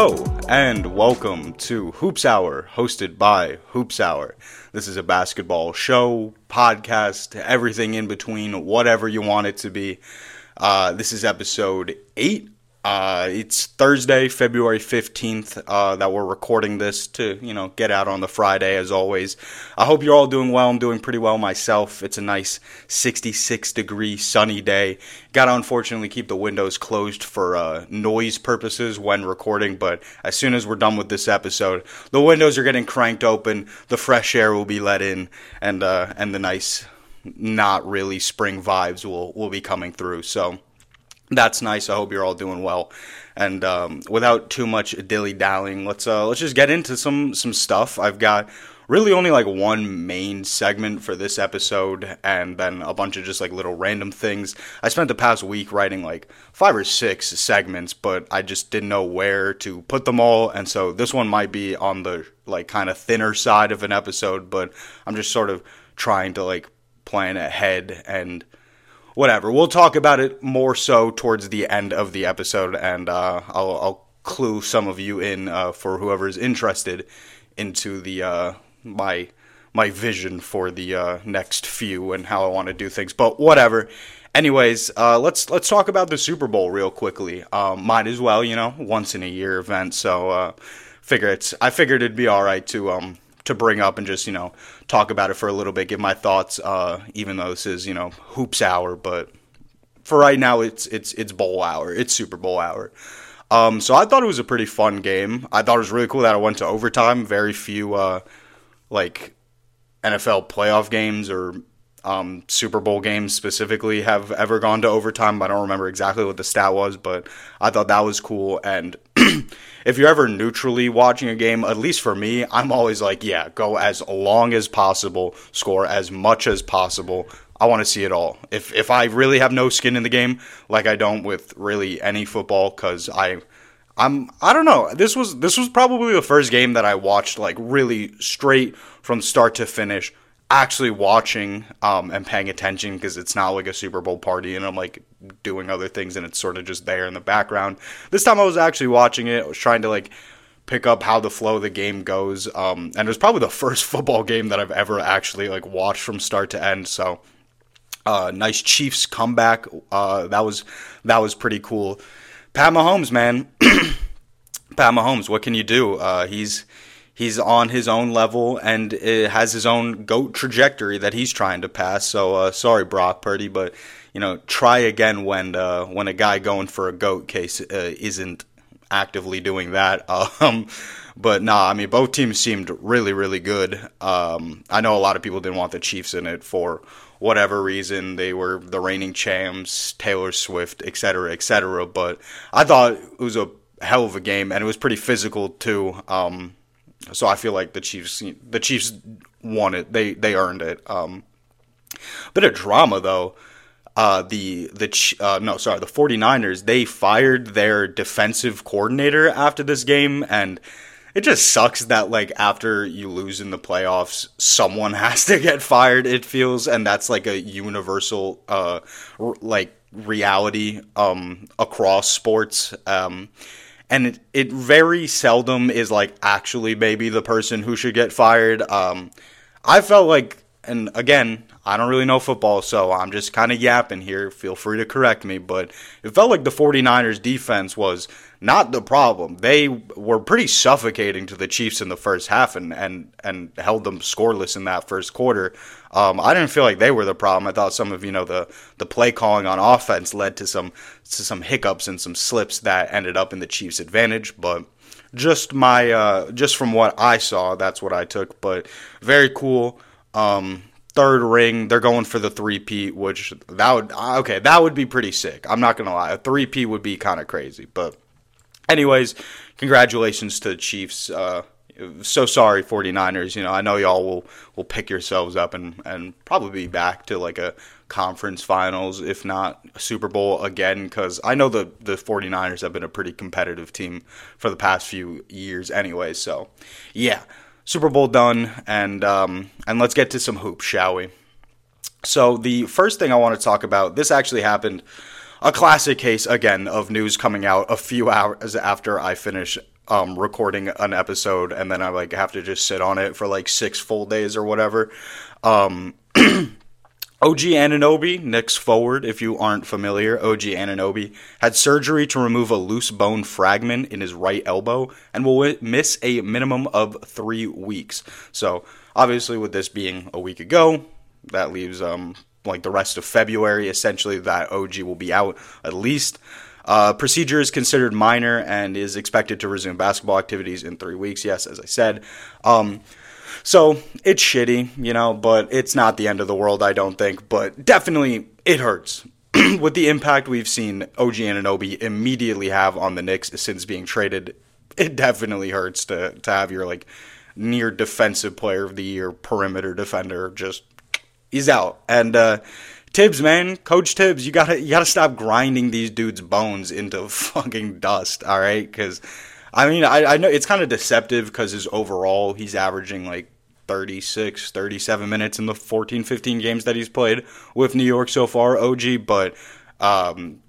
Hello, and welcome to Hoops Hour, hosted by Hoops Hour. This is a basketball show, podcast, everything in between, whatever you want it to be. Uh, this is episode 8 uh, it's Thursday, February 15th, uh, that we're recording this to, you know, get out on the Friday as always. I hope you're all doing well. I'm doing pretty well myself. It's a nice 66 degree sunny day. Gotta unfortunately keep the windows closed for uh, noise purposes when recording, but as soon as we're done with this episode, the windows are getting cranked open, the fresh air will be let in, and, uh, and the nice, not really spring vibes will, will be coming through. So, that's nice. I hope you're all doing well. And um, without too much dilly dallying, let's uh, let's just get into some some stuff. I've got really only like one main segment for this episode, and then a bunch of just like little random things. I spent the past week writing like five or six segments, but I just didn't know where to put them all, and so this one might be on the like kind of thinner side of an episode. But I'm just sort of trying to like plan ahead and whatever. We'll talk about it more so towards the end of the episode, and uh, I'll, I'll, clue some of you in uh, for whoever's interested into the uh, my my vision for the uh, next few and how I want to do things. But whatever. Anyways, uh, let's let's talk about the Super Bowl real quickly. Um, might as well, you know, once in a year event. So uh, figure it's I figured it'd be all right to um to bring up and just you know talk about it for a little bit, give my thoughts. Uh, even though this is you know hoops hour, but for right now it's it's it's bowl hour. It's Super Bowl hour. Um, so I thought it was a pretty fun game. I thought it was really cool that it went to overtime. Very few uh, like NFL playoff games or um, Super Bowl games specifically have ever gone to overtime. I don't remember exactly what the stat was, but I thought that was cool. And if you're ever neutrally watching a game, at least for me, I'm always like, yeah, go as long as possible, score as much as possible. I want to see it all. If if I really have no skin in the game, like I don't with really any football, because I, I'm I don't know. This was this was probably the first game that I watched like really straight from start to finish actually watching um, and paying attention because it's not like a Super Bowl party and I'm like doing other things and it's sort of just there in the background. This time I was actually watching it. I was trying to like pick up how the flow of the game goes. Um, and it was probably the first football game that I've ever actually like watched from start to end. So uh, nice Chiefs comeback. Uh, that was that was pretty cool. Pat Mahomes, man. Pat Mahomes, what can you do? Uh, he's he's on his own level and has his own goat trajectory that he's trying to pass. So uh, sorry, Brock Purdy, but you know, try again when uh, when a guy going for a goat case uh, isn't actively doing that. Um, but nah, I mean, both teams seemed really, really good. Um, I know a lot of people didn't want the Chiefs in it for whatever reason. They were the reigning champs, Taylor Swift, etc., etc. But I thought it was a hell of a game, and it was pretty physical too. Um, so I feel like the Chiefs the Chiefs won it. They they earned it. Um, bit of drama though. Uh, the the uh, no sorry the 49ers they fired their defensive coordinator after this game and it just sucks that like after you lose in the playoffs someone has to get fired it feels and that's like a universal uh r- like reality um across sports um and it, it very seldom is like actually maybe the person who should get fired. Um, I felt like, and again, I don't really know football, so I'm just kind of yapping here. Feel free to correct me, but it felt like the 49ers defense was not the problem. They were pretty suffocating to the Chiefs in the first half and and, and held them scoreless in that first quarter. Um, I didn't feel like they were the problem. I thought some of you know the the play calling on offense led to some to some hiccups and some slips that ended up in the Chiefs' advantage, but just my uh, just from what I saw, that's what I took. But very cool. Um, third ring, they're going for the three-peat, which that would okay, that would be pretty sick. I'm not gonna lie, a three-peat would be kind of crazy. But anyways, congratulations to the Chiefs. Uh, so sorry 49ers you know i know y'all will will pick yourselves up and and probably be back to like a conference finals if not super bowl again because i know the the 49ers have been a pretty competitive team for the past few years anyway so yeah super bowl done and um and let's get to some hoops shall we so the first thing i want to talk about this actually happened a classic case again of news coming out a few hours after i finish um, recording an episode and then I like have to just sit on it for like six full days or whatever. Um, OG Anunoby, Knicks forward, if you aren't familiar, OG Anunoby had surgery to remove a loose bone fragment in his right elbow and will miss a minimum of three weeks. So, obviously, with this being a week ago, that leaves um, like the rest of February. Essentially, that OG will be out at least. Uh, procedure is considered minor and is expected to resume basketball activities in three weeks. Yes, as I said. Um, so it's shitty, you know, but it's not the end of the world, I don't think. But definitely, it hurts. With the impact we've seen OG Anunoby immediately have on the Knicks since being traded, it definitely hurts to, to have your like near defensive player of the year perimeter defender just he's out. And uh, Thibs, man, Coach Thibs, you gotta you gotta stop grinding these dudes' bones into fucking dust. All right, because I mean I, I know it's kind of deceptive because his overall he's averaging like 36, 37 minutes in the 14, 15 games that he's played with New York so far. OG, but um,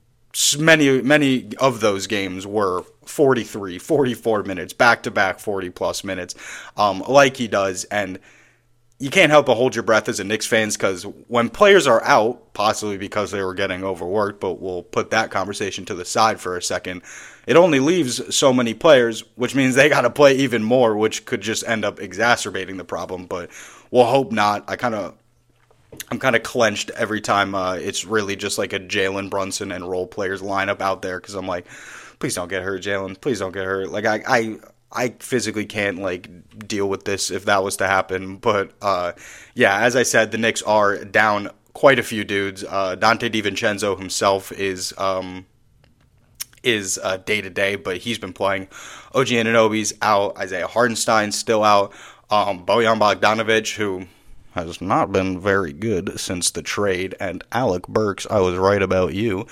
many many of those games were 43 44 minutes back to back 40 plus minutes um, like he does and you can't help but hold your breath as a Knicks fans because when players are out, possibly because they were getting overworked, but we'll put that conversation to the side for a second. It only leaves so many players, which means they got to play even more, which could just end up exacerbating the problem. But we'll hope not. I kind of. I'm kind of clenched every time uh, it's really just like a Jalen Brunson and role players lineup out there because I'm like, please don't get hurt, Jalen. Please don't get hurt. Like I, I I physically can't like deal with this if that was to happen. But uh, yeah, as I said, the Knicks are down quite a few dudes. Uh, Donte DiVincenzo himself is um, is day to day, but he's been playing. OG Anunoby's out. Isaiah Hartenstein's still out. Um, Bojan Bogdanovic, who has not been very good since the trade, and Alec Burks, I was right about you.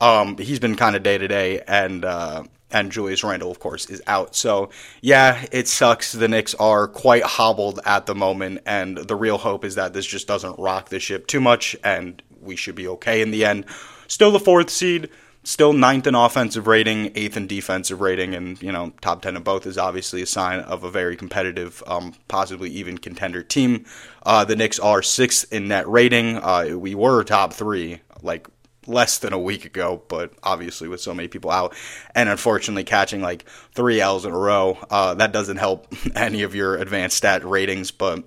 Um, he's been kind of day to day, and uh, and Julius Randle, of course, is out. So, yeah, it sucks. The Knicks are quite hobbled at the moment, and the real hope is that this just doesn't rock the ship too much, and we should be okay in the end. Still the fourth seed, still ninth in offensive rating, eighth in defensive rating, and, you know, top 10 in both is obviously a sign of a very competitive, um, possibly even contender team. Uh, the Knicks are sixth in net rating. Uh, we were top three, like, less than a week ago, but obviously with so many people out and unfortunately catching like three L's in a row, uh, that doesn't help any of your advanced stat ratings. But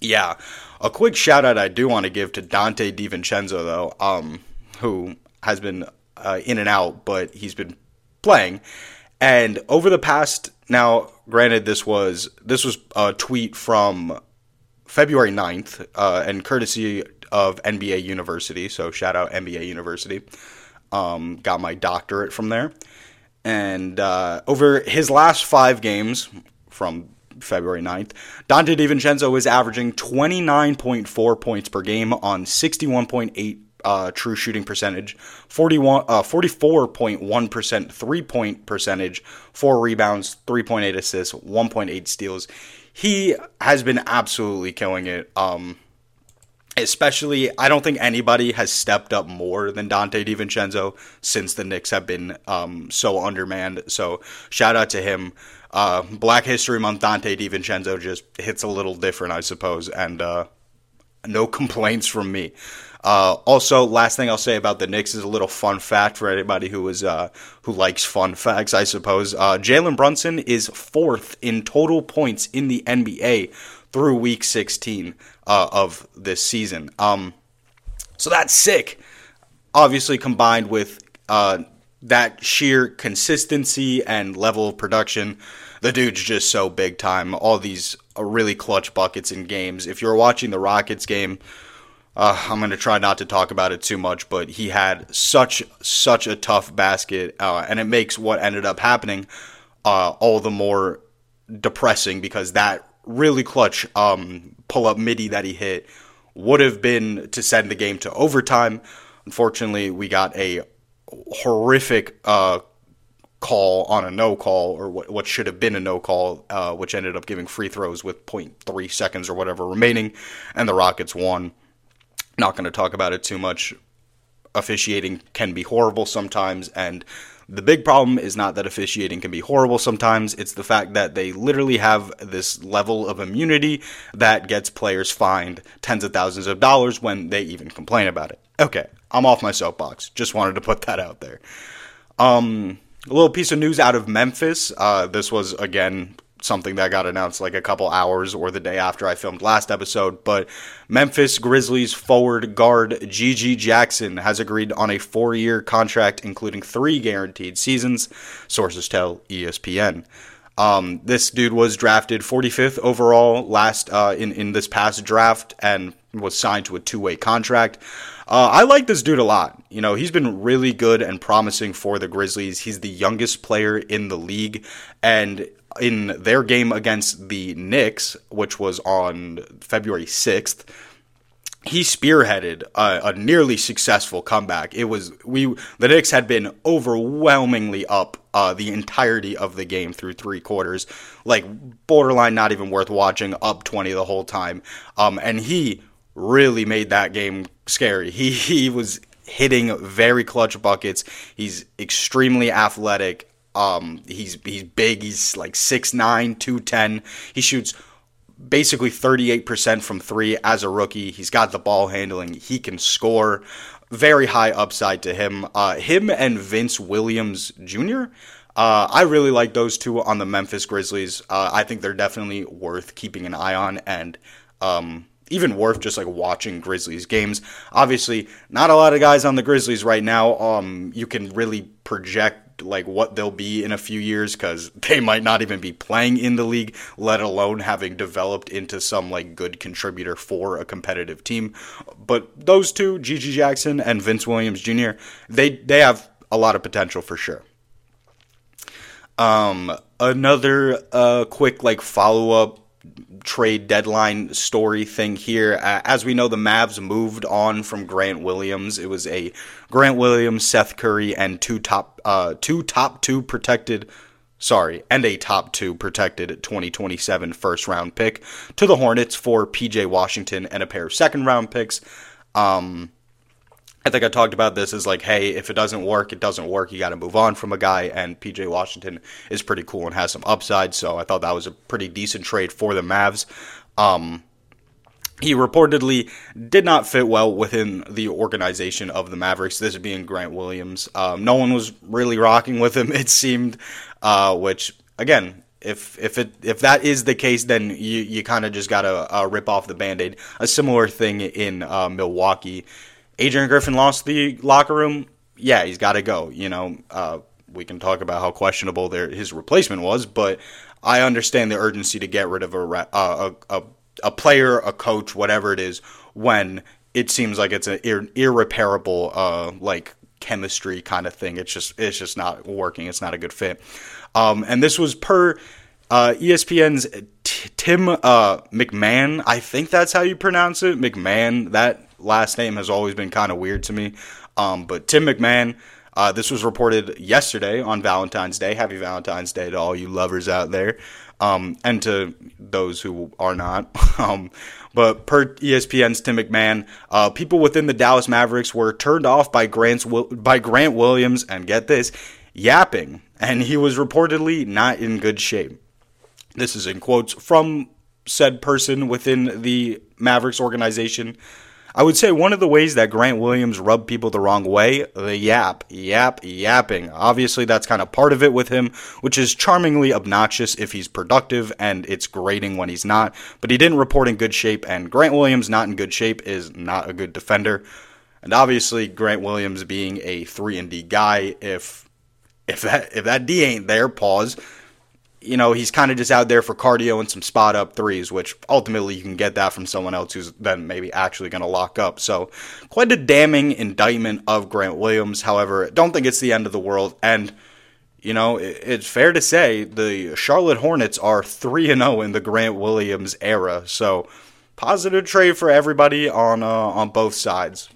yeah, a quick shout out I do want to give to Donte DiVincenzo though, um, who has been uh, in and out, but he's been playing. And over the past now, granted, this was this was a tweet from February 9th, uh, and courtesy of NBA University. So shout out NBA University. Um, got my doctorate from there. And uh, over his last five games from February 9th, Donte DiVincenzo is averaging 29.4 points per game on 61.8 uh, true shooting percentage, 41, uh, 44.1% three point percentage, four rebounds, 3.8 assists, 1.8 steals. He has been absolutely killing it. Um, especially I don't think anybody has stepped up more than Donte DiVincenzo since the Knicks have been um, so undermanned. So shout out to him. Uh, Black History Month Donte DiVincenzo just hits a little different, I suppose, and uh, no complaints from me. Uh, also, last thing I'll say about the Knicks is a little fun fact for anybody who is uh, who likes fun facts, I suppose. Uh, Jalen Brunson is fourth in total points in the NBA through Week 16 uh, of this season. Um, so that's sick. Obviously, combined with uh, that sheer consistency and level of production, the dude's just so big time. All these really clutch buckets in games. If you're watching the Rockets game, uh, I'm going to try not to talk about it too much, but he had such such a tough basket, uh, and it makes what ended up happening uh, all the more depressing because that really clutch um, pull up midi that he hit would have been to send the game to overtime. Unfortunately, we got a horrific uh, call on a no call, or what, what should have been a no call, uh, which ended up giving free throws with 0.3 seconds or whatever remaining, and the Rockets won. Not going to talk about it too much. Officiating can be horrible sometimes, and The big problem is not that officiating can be horrible sometimes, it's the fact that they literally have this level of immunity that gets players fined tens of thousands of dollars when they even complain about it. Okay, I'm off my soapbox. Just wanted to put that out there. Um, a little piece of news out of Memphis. Uh, this was, again, something that got announced like a couple hours or the day after I filmed last episode. But Memphis Grizzlies forward guard GG Jackson has agreed on a four year contract, including three guaranteed seasons, sources tell ESPN. Um, this dude was drafted 45th overall last uh, in in this past draft and was signed to a two way contract. Uh, I like this dude a lot. You know, he's been really good and promising for the Grizzlies. He's the youngest player in the league, and in their game against the Knicks, which was on February 6th, he spearheaded a, a, nearly successful comeback. It was we the Knicks had been overwhelmingly up uh, the entirety of the game through three quarters, like borderline not even worth watching, up twenty the whole time. Um, and he really made that game scary. He he was hitting very clutch buckets. He's extremely athletic. Um, he's he's big. He's like 6'9", 210. He shoots basically 38% from three as a rookie. He's got the ball handling. He can score. Very high upside to him. Uh, him and Vince Williams Jr. Uh, I really like those two on the Memphis Grizzlies. Uh, I think they're definitely worth keeping an eye on and um, even worth just like watching Grizzlies games. Obviously, not a lot of guys on the Grizzlies right now. Um, you can really project like what they'll be in a few years because they might not even be playing in the league, let alone having developed into some like good contributor for a competitive team. But those two, GG Jackson and Vince Williams Jr., they they have a lot of potential for sure. Um, another uh, quick like follow up trade deadline story thing here. Uh, as we know, the Mavs moved on from Grant Williams. It was a Grant Williams, Seth Curry, and two top uh, two top two protected. Sorry, and a top two protected 2027 first round pick to the Hornets for PJ Washington and a pair of second round picks. Um, I think I talked about this as like, hey, if it doesn't work, it doesn't work. You got to move on from a guy, and PJ Washington is pretty cool and has some upside. So I thought that was a pretty decent trade for the Mavs. Um, he reportedly did not fit well within the organization of the Mavericks. This being Grant Williams, um, no one was really rocking with him. It seemed, uh, which again, if if it if that is the case, then you you kind of just gotta uh, rip off the band aid. A similar thing in uh, Milwaukee. Adrian Griffin lost the locker room. Yeah, he's got to go. You know, uh, we can talk about how questionable their, his replacement was, but I understand the urgency to get rid of a, uh, a, a, player, a coach, whatever it is, when it seems like it's an ir- irreparable uh, like chemistry kind of thing. It's just it's just not working. It's not a good fit. Um, and this was per uh, ESPN's T- Tim uh, McMahon. I think that's how you pronounce it. McMahon. That last name has always been kind of weird to me. Um, but Tim McMahon, uh, this was reported yesterday on Valentine's Day. Happy Valentine's Day to all you lovers out there, um, and to those who are not. um, but per ESPN's Tim McMahon, uh, people within the Dallas Mavericks were turned off by Grant's by Grant Williams, and get this, yapping, and he was reportedly not in good shape. This is in quotes from said person within the Mavericks organization. I would say one of the ways that Grant Williams rubbed people the wrong way, the yap, yap, yapping. Obviously, that's kind of part of it with him, which is charmingly obnoxious if he's productive, and it's grating when he's not. But he didn't report in good shape, and Grant Williams not in good shape is not a good defender. And obviously, Grant Williams being a three and D guy, if if that if that D ain't there, pause you know, he's kind of just out there for cardio and some spot up threes, which ultimately you can get that from someone else who's then maybe actually going to lock up. So, quite a damning indictment of Grant Williams. However, don't think it's the end of the world. And, you know, it's fair to say the Charlotte Hornets are 3 0 in the Grant Williams era. So, positive trade for everybody on, uh, on both sides.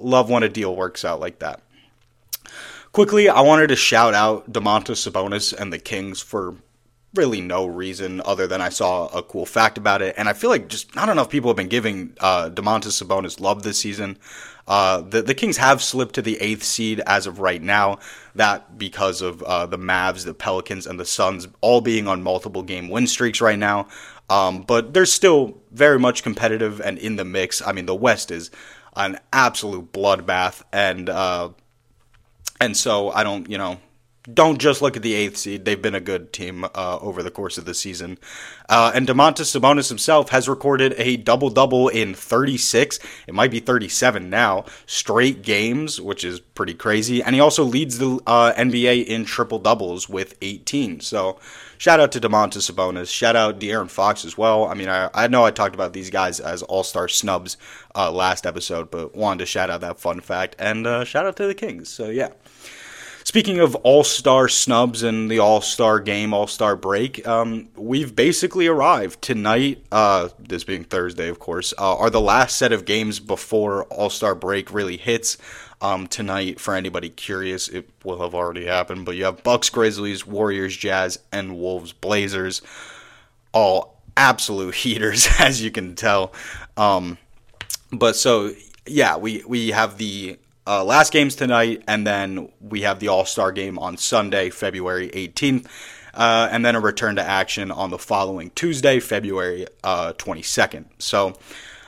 Love when a deal works out like that. Quickly, I wanted to shout out Domantas Sabonis and the Kings for really no reason other than I saw a cool fact about it. And I feel like just not enough people have been giving uh, Domantas Sabonis love this season. Uh, the the Kings have slipped to the eighth seed as of right now. That because of uh, the Mavs, the Pelicans, and the Suns all being on multiple game win streaks right now. Um, but they're still very much competitive and in the mix. I mean, the West is an absolute bloodbath, and uh, and so I don't, you know, don't just look at the eighth seed. They've been a good team uh, over the course of the season. Uh, and Domantas Sabonis himself has recorded a double double in 36. It might be 37 now straight games, which is pretty crazy. And he also leads the uh, NBA in triple doubles with 18. So shout out to Domantas Sabonis. Shout out De'Aaron Fox as well. I mean, I, I know I talked about these guys as All Star snubs uh, last episode, but wanted to shout out that fun fact and uh, shout out to the Kings. So yeah. Speaking of all star snubs and the all star game, all star break, um, we've basically arrived. Tonight, uh, this being Thursday, of course, uh, are the last set of games before all star break really hits. Um, tonight, for anybody curious, it will have already happened, but you have Bucks, Grizzlies, Warriors, Jazz, and Wolves, Blazers. All absolute heaters, as you can tell. Um, but so, yeah, we, we have the uh, last games tonight, and then we have the All Star game on Sunday, February 18th, uh, and then a return to action on the following Tuesday, February uh, 22nd. So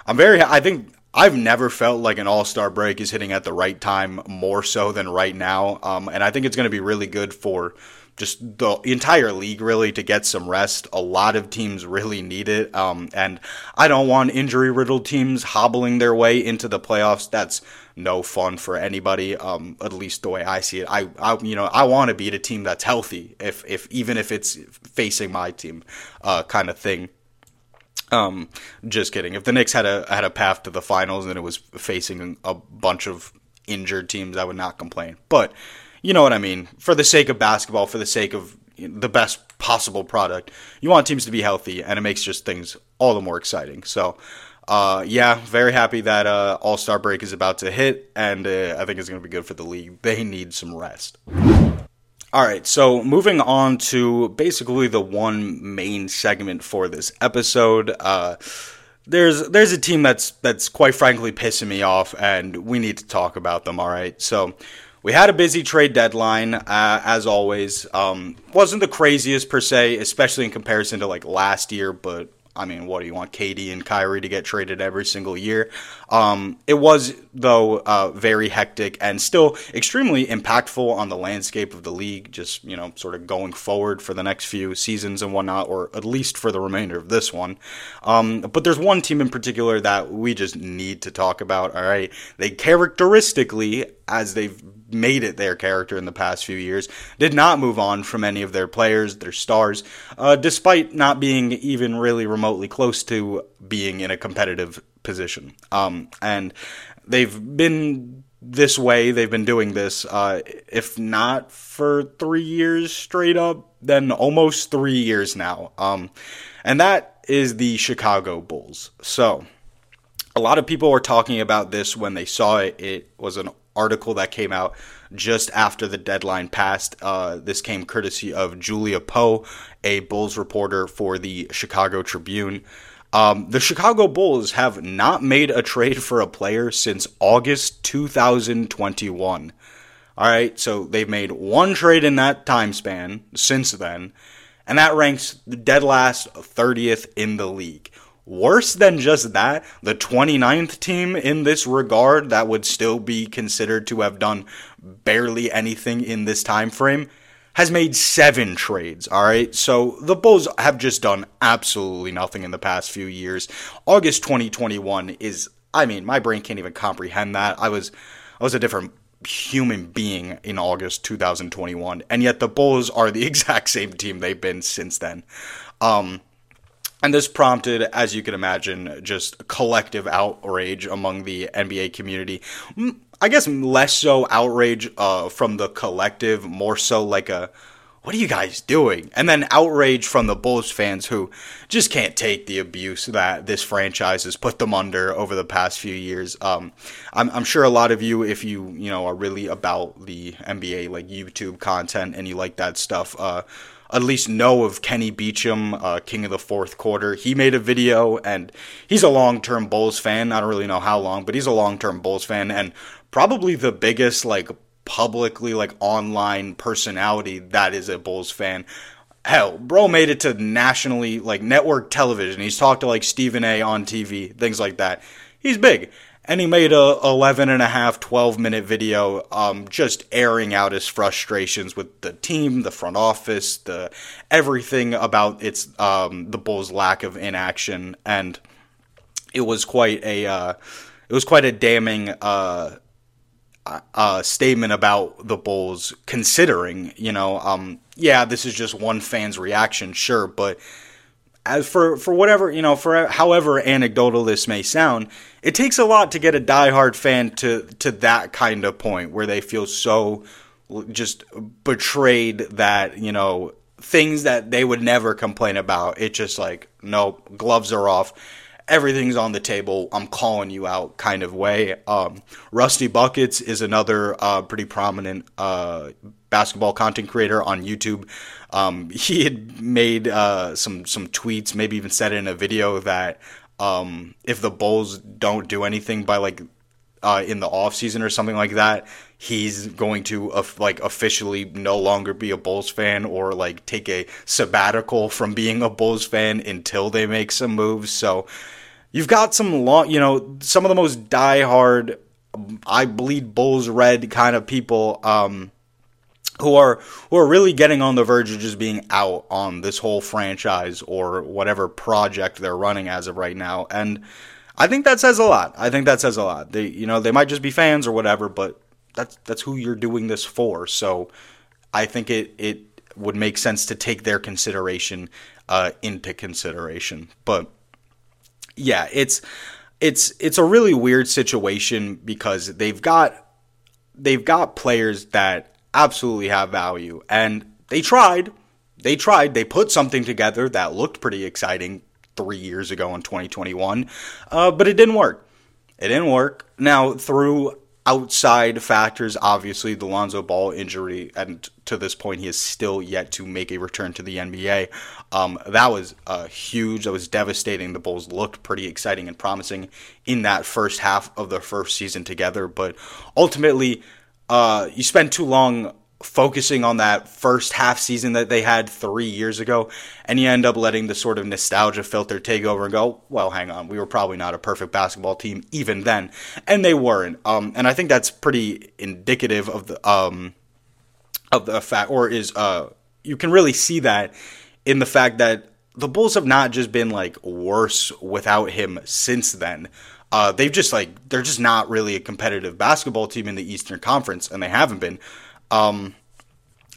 I'm very, I think I've never felt like an All Star break is hitting at the right time more so than right now, um, and I think it's going to be really good for just the entire league really to get some rest. A lot of teams really need it. Um, and I don't want injury riddled teams hobbling their way into the playoffs. That's no fun for anybody. Um, at least the way I see it. I, I you know, I want to beat a team that's healthy. If, if even if it's facing my team, uh, kind of thing. Um, just kidding. If the Knicks had a had a path to the finals and it was facing a bunch of injured teams, I would not complain. But you know what I mean. For the sake of basketball, for the sake of the best possible product, you want teams to be healthy, and it makes just things all the more exciting. So, uh, yeah, very happy that uh, All Star break is about to hit, and uh, I think it's going to be good for the league. They need some rest. All right, so moving on to basically the one main segment for this episode. Uh, there's there's a team that's that's quite frankly pissing me off, and we need to talk about them. All right, so we had a busy trade deadline, uh, as always. Um, wasn't the craziest per se, especially in comparison to like last year, but I mean, what do you want KD and Kyrie to get traded every single year? Um, it was, though, uh, very hectic and still extremely impactful on the landscape of the league, just, you know, sort of going forward for the next few seasons and whatnot, or at least for the remainder of this one. Um, but there's one team in particular that we just need to talk about, all right? They characteristically, as they've made it their character in the past few years, did not move on from any of their players, their stars, uh, despite not being even really remotely close to being in a competitive position. Um, and they've been this way, they've been doing this, uh, if not for three years straight up, then almost three years now. Um, and that is the Chicago Bulls. So, a lot of people were talking about this when they saw it. It was an article that came out just after the deadline passed. Uh, this came courtesy of Julia Poe, a Bulls reporter for the Chicago Tribune. Um, the Chicago Bulls have not made a trade for a player since August 2021. All right, so they've made one trade in that time span since then, and that ranks the dead last 30th in the league. Worse than just that, the 29th team in this regard that would still be considered to have done barely anything in this time frame has made seven trades. All right. So the Bulls have just done absolutely nothing in the past few years. August 2021 is, I mean, my brain can't even comprehend that. I was, I was a different human being in August 2021. And yet the Bulls are the exact same team they've been since then. Um, and this prompted, as you can imagine, just collective outrage among the NBA community. I guess less so outrage uh, from the collective, more so like a, what are you guys doing? And then outrage from the Bulls fans who just can't take the abuse that this franchise has put them under over the past few years. Um, I'm, I'm, sure a lot of you, if you you know are really about the NBA like YouTube content and you like that stuff, uh, at least know of Kenny Beecham, uh, King of the Fourth Quarter. He made a video, and he's a long term Bulls fan. I don't really know how long, but he's a long term Bulls fan, and probably the biggest like publicly like online personality that is a Bulls fan. Hell, bro made it to nationally like network television. He's talked to like Stephen A on TV, things like that. He's big and he made a 11 and a half 12 minute video um, just airing out his frustrations with the team the front office the everything about its um, the bulls lack of inaction and it was quite a uh, it was quite a damning uh, uh, statement about the bulls considering you know um, yeah this is just one fan's reaction sure but as for for whatever you know for however anecdotal this may sound it takes a lot to get a diehard fan to to that kind of point where they feel so just betrayed that you know things that they would never complain about. It's just like nope gloves are off everything's on the table i'm calling you out kind of way. Um, rusty buckets is another uh, pretty prominent uh, basketball content creator on youtube. Um, he had made uh, some some tweets maybe even said in a video that um, if the Bulls don't do anything by like uh, in the off season or something like that, he's going to like officially no longer be a Bulls fan or like take a sabbatical from being a Bulls fan until they make some moves. So you've got some long, you know, some of the most diehard, I bleed Bulls red kind of people. Um, who are who are really getting on the verge of just being out on this whole franchise or whatever project they're running as of right now and I think that says a lot. I think that says a lot. They you know, they might just be fans or whatever, but that's that's who you're doing this for. So I think it it would make sense to take their consideration uh, into consideration. But yeah, it's it's it's a really weird situation because they've got they've got players that absolutely have value. And they tried. They tried. They put something together that looked pretty exciting three years ago in 2021, uh, but it didn't work. It didn't work. Now, through outside factors, obviously the Lonzo Ball injury, and to this point he has still yet to make a return to the NBA. Um, that was uh, huge. That was devastating. The Bulls looked pretty exciting and promising in that first half of the first season together, but ultimately uh, you spend too long focusing on that first half season that they had three years ago, and you end up letting the sort of nostalgia filter take over and go, well, hang on, we were probably not a perfect basketball team even then, and they weren't. Um, and I think that's pretty indicative of the um, of the fact, or is uh, you can really see that in the fact that the Bulls have not just been like worse without him since then. Uh, they've just like they're just not really a competitive basketball team in the Eastern Conference, and they haven't been. Um,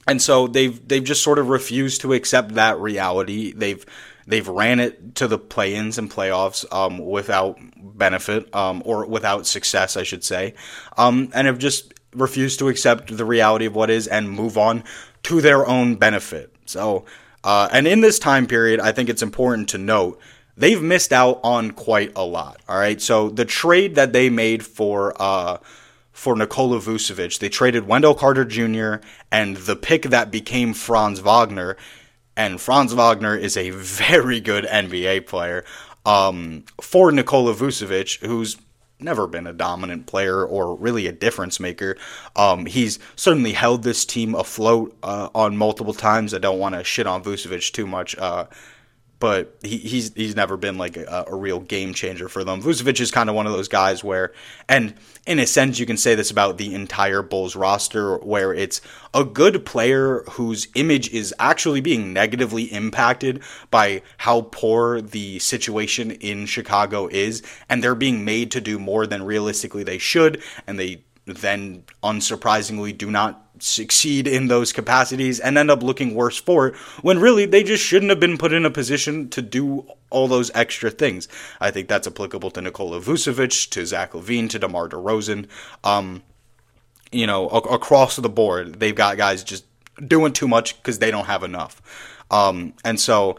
and so they've they've just sort of refused to accept that reality. They've they've ran it to the play-ins and playoffs um, without benefit um, or without success, I should say, um, and have just refused to accept the reality of what is and move on to their own benefit. So, uh, and in this time period, I think it's important to note they've missed out on quite a lot. All right, so the trade that they made for uh, for Nikola Vucevic, they traded Wendell Carter Jr. and the pick that became Franz Wagner, and Franz Wagner is a very good NBA player. Um, for Nikola Vucevic, who's never been a dominant player or really a difference maker. Um, he's certainly held this team afloat uh, on multiple times. I don't want to shit on Vucevic too much. Uh, but he, he's he's never been like a, a, real game changer for them. Vucevic is kind of one of those guys where, and in a sense, you can say this about the entire Bulls roster, where it's a good player whose image is actually being negatively impacted by how poor the situation in Chicago is, and they're being made to do more than realistically they should, and they then unsurprisingly do not succeed in those capacities and end up looking worse for it when really they just shouldn't have been put in a position to do all those extra things. I think that's applicable to Nikola Vucevic, to Zach LaVine, to DeMar DeRozan. Um, you know, a- across the board, they've got guys just doing too much because they don't have enough. Um, and so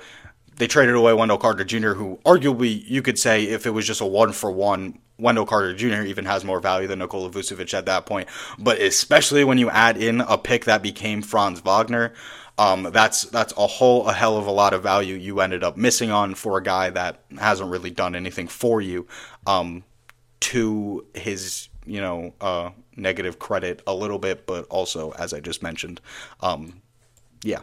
they traded away Wendell Carter Jr., who arguably you could say if it was just a one for one Wendell Carter Jr. even has more value than Nikola Vucevic at that point. But especially when you add in a pick that became Franz Wagner, um, that's that's a whole a hell of a lot of value you ended up missing on for a guy that hasn't really done anything for you. Um, to his you know uh, negative credit a little bit, but also as I just mentioned, um, yeah.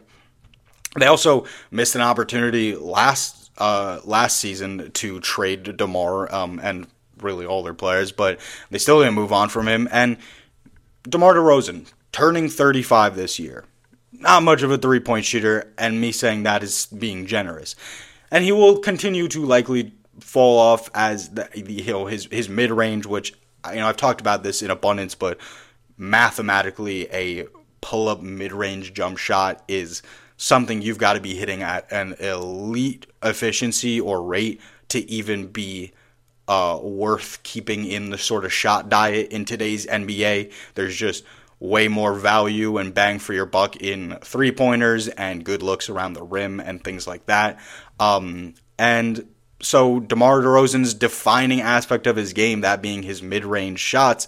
They also missed an opportunity last uh, last season to trade Demar um, and really all their players, but they still didn't move on from him. And DeMar DeRozan turning 35 this year not much of a three point shooter, and me saying that is being generous. And he will continue to likely fall off as the, you know his his mid range, which you know I've talked about this in abundance, but mathematically a pull up mid range jump shot is something you've got to be hitting at an elite efficiency or rate to even be uh, worth keeping in the sort of shot diet in today's NBA. There's just way more value and bang for your buck in three pointers and good looks around the rim and things like that. Um, and so DeMar DeRozan's defining aspect of his game, that being his mid range shots,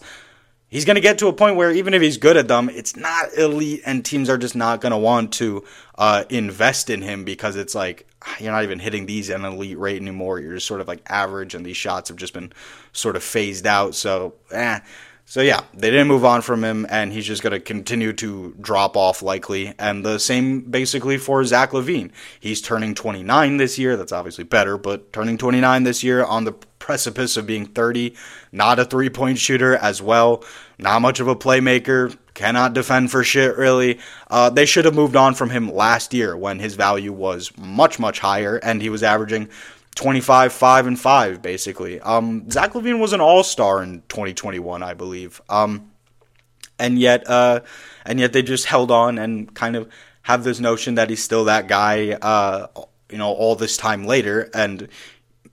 he's going to get to a point where even if he's good at them, it's not elite, and teams are just not going to want to uh, invest in him because it's like you're not even hitting these at an elite rate anymore. You're just sort of like average, and these shots have just been sort of phased out. So, eh. So yeah, they didn't move on from him, and he's just going to continue to drop off likely. And the same basically for Zach LaVine. He's turning 29 this year. That's obviously better, but turning 29 this year on the precipice of being 30. Not a three point shooter as well. Not much of a playmaker. Cannot defend for shit really. Uh, they should have moved on from him last year when his value was much much higher, and he was averaging 25, 5, and 5, basically. Um, Zach LaVine was an all star in 2021, I believe. Um, and yet, uh, and yet they just held on and kind of have this notion that he's still that guy, uh, you know, all this time later. And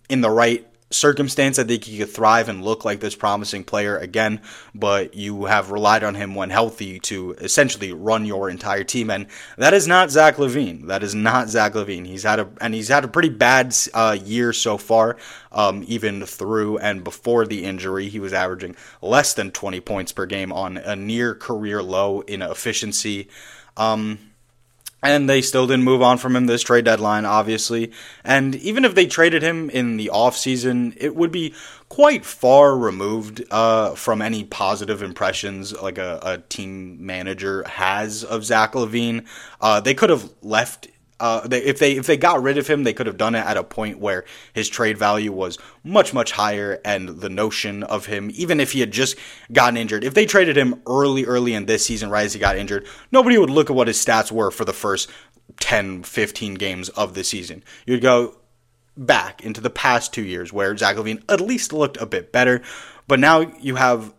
in the right circumstance, I think he could thrive and look like this promising player again, but you have relied on him when healthy to essentially run your entire team, and that is not Zach LaVine. That is not Zach LaVine. He's had a and he's had a pretty bad uh, year so far. Um, even through and before the injury, he was averaging less than 20 points per game on a near career low in efficiency. Um, and they still didn't move on from him this trade deadline, obviously. And even if they traded him in the offseason, it would be quite far removed uh, from any positive impressions like a, a, team manager has of Zach LaVine. Uh, they could have left uh, they, if they if they got rid of him, they could have done it at a point where his trade value was much much higher, and the notion of him, even if he had just gotten injured, if they traded him early early in this season, right as he got injured, nobody would look at what his stats were for the first 10, 15 games of the season. You'd go back into the past two years where Zach LaVine at least looked a bit better, but now you have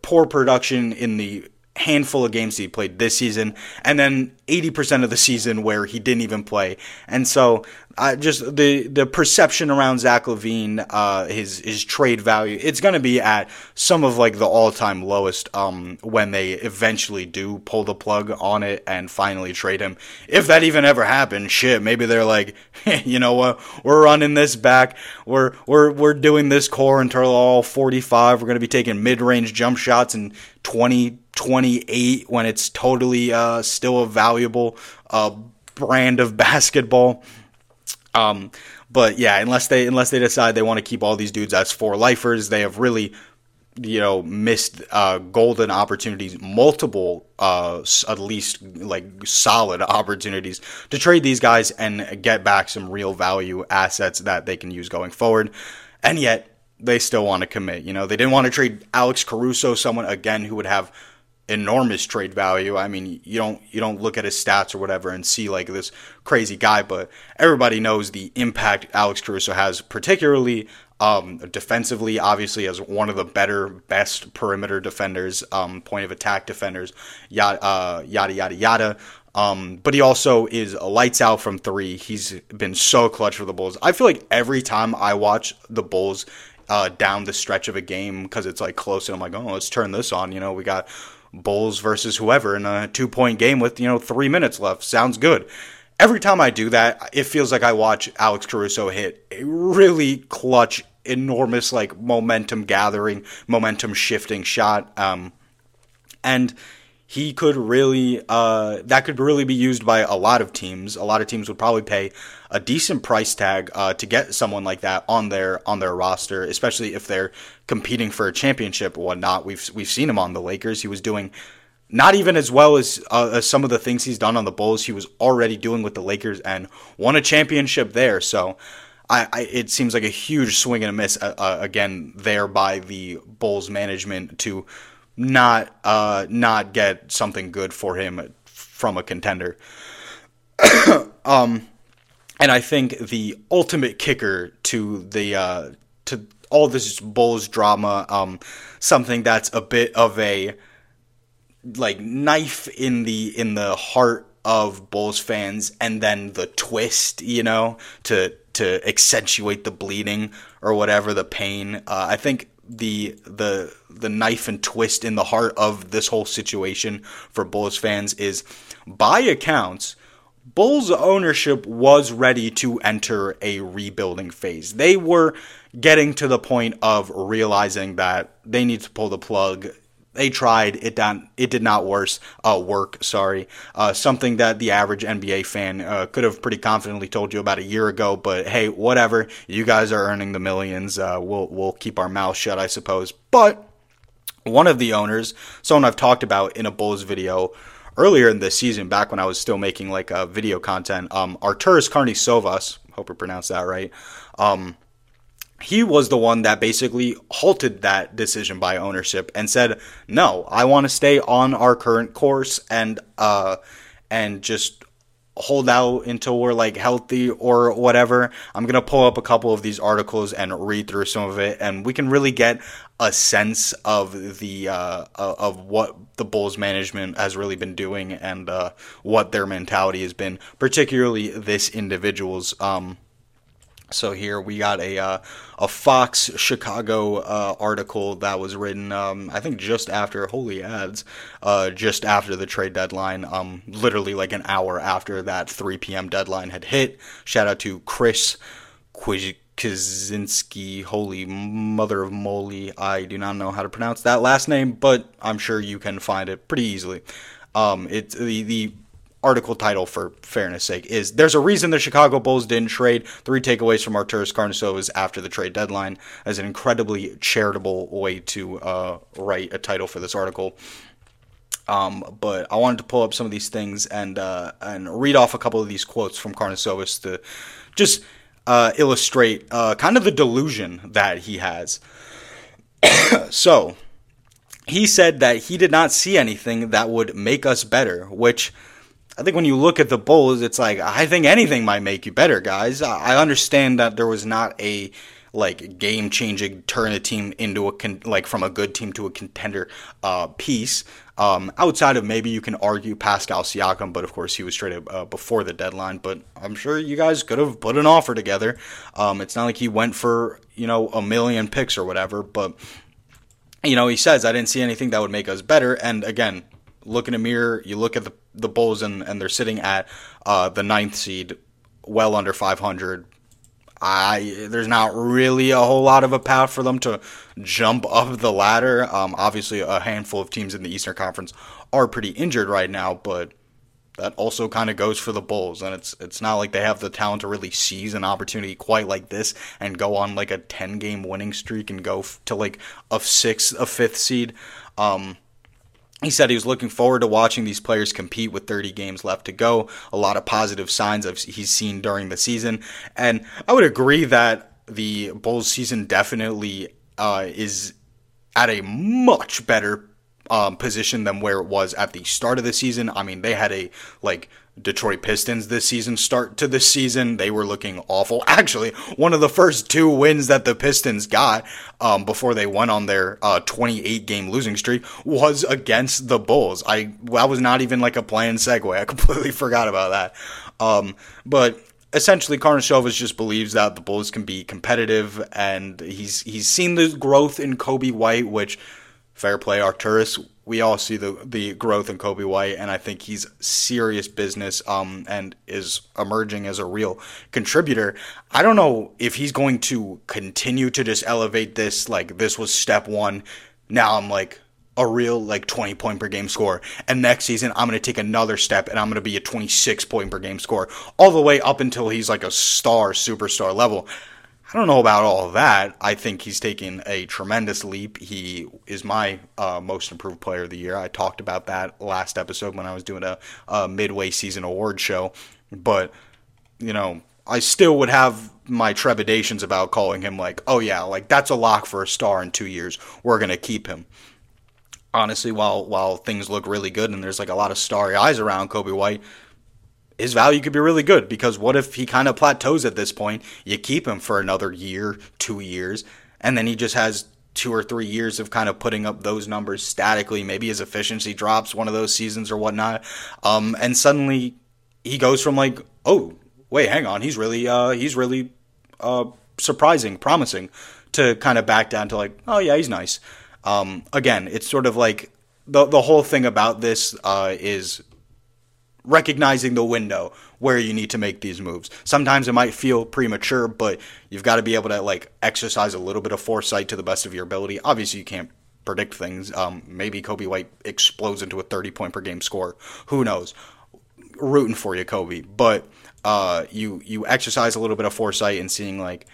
poor production in the handful of games he played this season, and then 80% of the season where he didn't even play. And so uh, just the the perception around Zach LaVine, uh, his his trade value, it's going to be at some of like the all time lowest um, when they eventually do pull the plug on it and finally trade him. If that even ever happens, shit, maybe they're like, you know what, we're running this back, we're we're we're doing this core until all 45. We're going to be taking mid range jump shots and 20 28 when it's totally uh, still a valuable uh, brand of basketball. Um, but yeah, unless they unless they decide they want to keep all these dudes as four lifers, they have really you know missed uh, golden opportunities, multiple uh, at least like solid opportunities to trade these guys and get back some real value assets that they can use going forward. And yet they still want to commit. You know, they didn't want to trade Alex Caruso, someone again who would have enormous trade value. I mean, you don't you don't look at his stats or whatever and see like this crazy guy, but everybody knows the impact Alex Caruso has, particularly um, defensively. Obviously, as one of the better, best perimeter defenders, um, point of attack defenders, yada uh, yada yada yada. Um, but he also is lights out from three. He's been so clutch for the Bulls. I feel like every time I watch the Bulls uh, down the stretch of a game because it's like close, and I'm like, oh, let's turn this on. You know, we got Bulls versus whoever in a two point game with, you know, three minutes left. Sounds good. Every time I do that, it feels like I watch Alex Caruso hit a really clutch enormous like momentum gathering, momentum shifting shot. Um, and he could really uh, that could really be used by a lot of teams. A lot of teams would probably pay a decent price tag uh, to get someone like that on their on their roster, especially if they're competing for a championship or whatnot. We've we've seen him on the Lakers. He was doing not even as well as, uh, as some of the things he's done on the Bulls. He was already doing with the Lakers and won a championship there. So. I, I, it seems like a huge swing and a miss uh, uh again there by the Bulls management to not uh, not get something good for him from a contender. um, and I think the ultimate kicker to the uh, to all this Bulls drama, um, something that's a bit of a like knife in the in the heart of Bulls fans, and then the twist, you know, to to accentuate the bleeding or whatever the pain. Uh, I think the the the knife and twist in the heart of this whole situation for Bulls fans is by accounts Bulls ownership was ready to enter a rebuilding phase. They were getting to the point of realizing that they need to pull the plug they tried. It it did not worse uh, work sorry. Uh, something that the average nba fan uh, could have pretty confidently told you about a year ago but hey whatever. You guys are earning the millions. Uh, we'll we'll keep our mouth shut i suppose. But one of the owners someone i've talked about in a bulls video earlier in this season back when i was still making like uh, video content um arturas karnisovas hope i pronounced that right um he was the one that basically halted that decision by ownership and said, "No, I want to stay on our current course and uh and just hold out until we're like healthy or whatever." I'm to pull up a couple of these articles and read through some of it and we can really get a sense of the uh of what the Bulls management has really been doing and uh what their mentality has been, particularly this individual's um so here we got a uh, a Fox Chicago uh, article that was written, um, I think, just after holy ads, uh, just after the trade deadline, um, literally like an hour after that 3 p.m. deadline had hit. Shout out to Chris Kaczynski, holy mother of moly. I do not know how to pronounce that last name, but I'm sure you can find it pretty easily. Um, it's the the article title for fairness sake is there's a reason the Chicago Bulls didn't trade three takeaways from Arturas Karnisovas after the trade deadline as an incredibly charitable way to uh, write a title for this article. Um, but I wanted to pull up some of these things and uh, and read off a couple of these quotes from Karnisovas to just uh, illustrate uh, kind of the delusion that he has. so he said that he did not see anything that would make us better, which I think when you look at the Bulls, it's like I think anything might make you better, guys. I understand that there was not a like game changing turn a team into a con- like from a good team to a contender uh, piece. Um, outside of maybe you can argue Pascal Siakam, but of course he was traded uh, before the deadline. But I'm sure you guys could have put an offer together. Um, it's not like he went for you know a million picks or whatever, but you know he says I didn't see anything that would make us better. And again, look in a mirror, you look at the the Bulls and, and they're sitting at uh, the ninth seed, well under 500. I there's not really a whole lot of a path for them to jump up the ladder. Um, obviously, a handful of teams in the Eastern Conference are pretty injured right now, but that also kind of goes for the Bulls, and it's it's not like they have the talent to really seize an opportunity quite like this and go on like a ten game winning streak and go f- to like a sixth, a fifth seed. Um, he said he was looking forward to watching these players compete with 30 games left to go. A lot of positive signs of he's seen during the season, and I would agree that the Bulls season definitely uh, is at a much better um, position than where it was at the start of the season. I mean, they had a like Detroit Pistons this season start to this season. They were looking awful. Actually, one of the first two wins that the Pistons got um, before they went on their uh, 28 game losing streak was against the Bulls. I that was not even like a planned segue. I completely forgot about that. Um, but essentially Karnisovas just believes that the Bulls can be competitive and he's he's seen the growth in Coby White, which fair play Arturas we all see the the growth in Coby White, and I think he's serious business um, and is emerging as a real contributor. I don't know if he's going to continue to just elevate this. Like this was step one. Now I'm like a real like 20 point per game score. And next season, I'm going to take another step and I'm going to be a 26 point per game score all the way up until he's like a star, superstar level. I don't know about all of that. I think he's taken a tremendous leap. He is my uh, most improved player of the year. I talked about that last episode when I was doing a, a midway season award show. But, you know, I still would have my trepidations about calling him like, oh yeah, like that's a lock for a star in two years. We're gonna keep him. Honestly, while while things look really good and there's like a lot of starry eyes around Coby White, his value could be really good because what if he kind of plateaus at this point? You keep him for another year, two years, and then he just has two or three years of kind of putting up those numbers statically. Maybe his efficiency drops one of those seasons or whatnot, um, and suddenly he goes from like, oh, wait, hang on, he's really, uh, he's really uh, surprising, promising, to kind of back down to like, oh yeah, he's nice. Um, again, it's sort of like the the whole thing about this uh, is recognizing the window where you need to make these moves. Sometimes it might feel premature, but you've got to be able to like exercise a little bit of foresight to the best of your ability. Obviously, you can't predict things. Um, maybe Coby White explodes into a 30 point per game score. Who knows? Rooting for you, Coby. But uh, you you exercise a little bit of foresight and seeing like,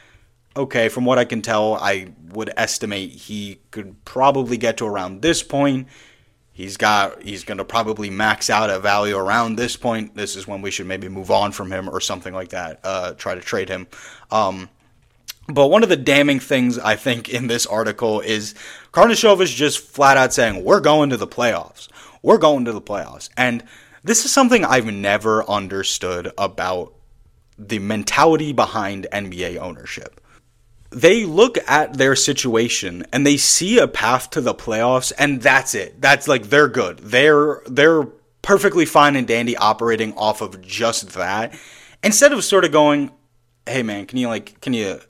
okay, from what I can tell, I would estimate he could probably get to around this point he's got he's going to probably max out at value around this point. This is when we should maybe move on from him or something like that. Uh, try to trade him. Um, but one of the damning things I think in this article is Karnisovas just flat out saying we're going to the playoffs. We're going to the playoffs, and this is something I've never understood about the mentality behind NBA ownership they look at their situation and they see a path to the playoffs and that's it. That's like they're good. They're they're perfectly fine and dandy operating off of just that. Instead of sort of going, "Hey man, can you like can you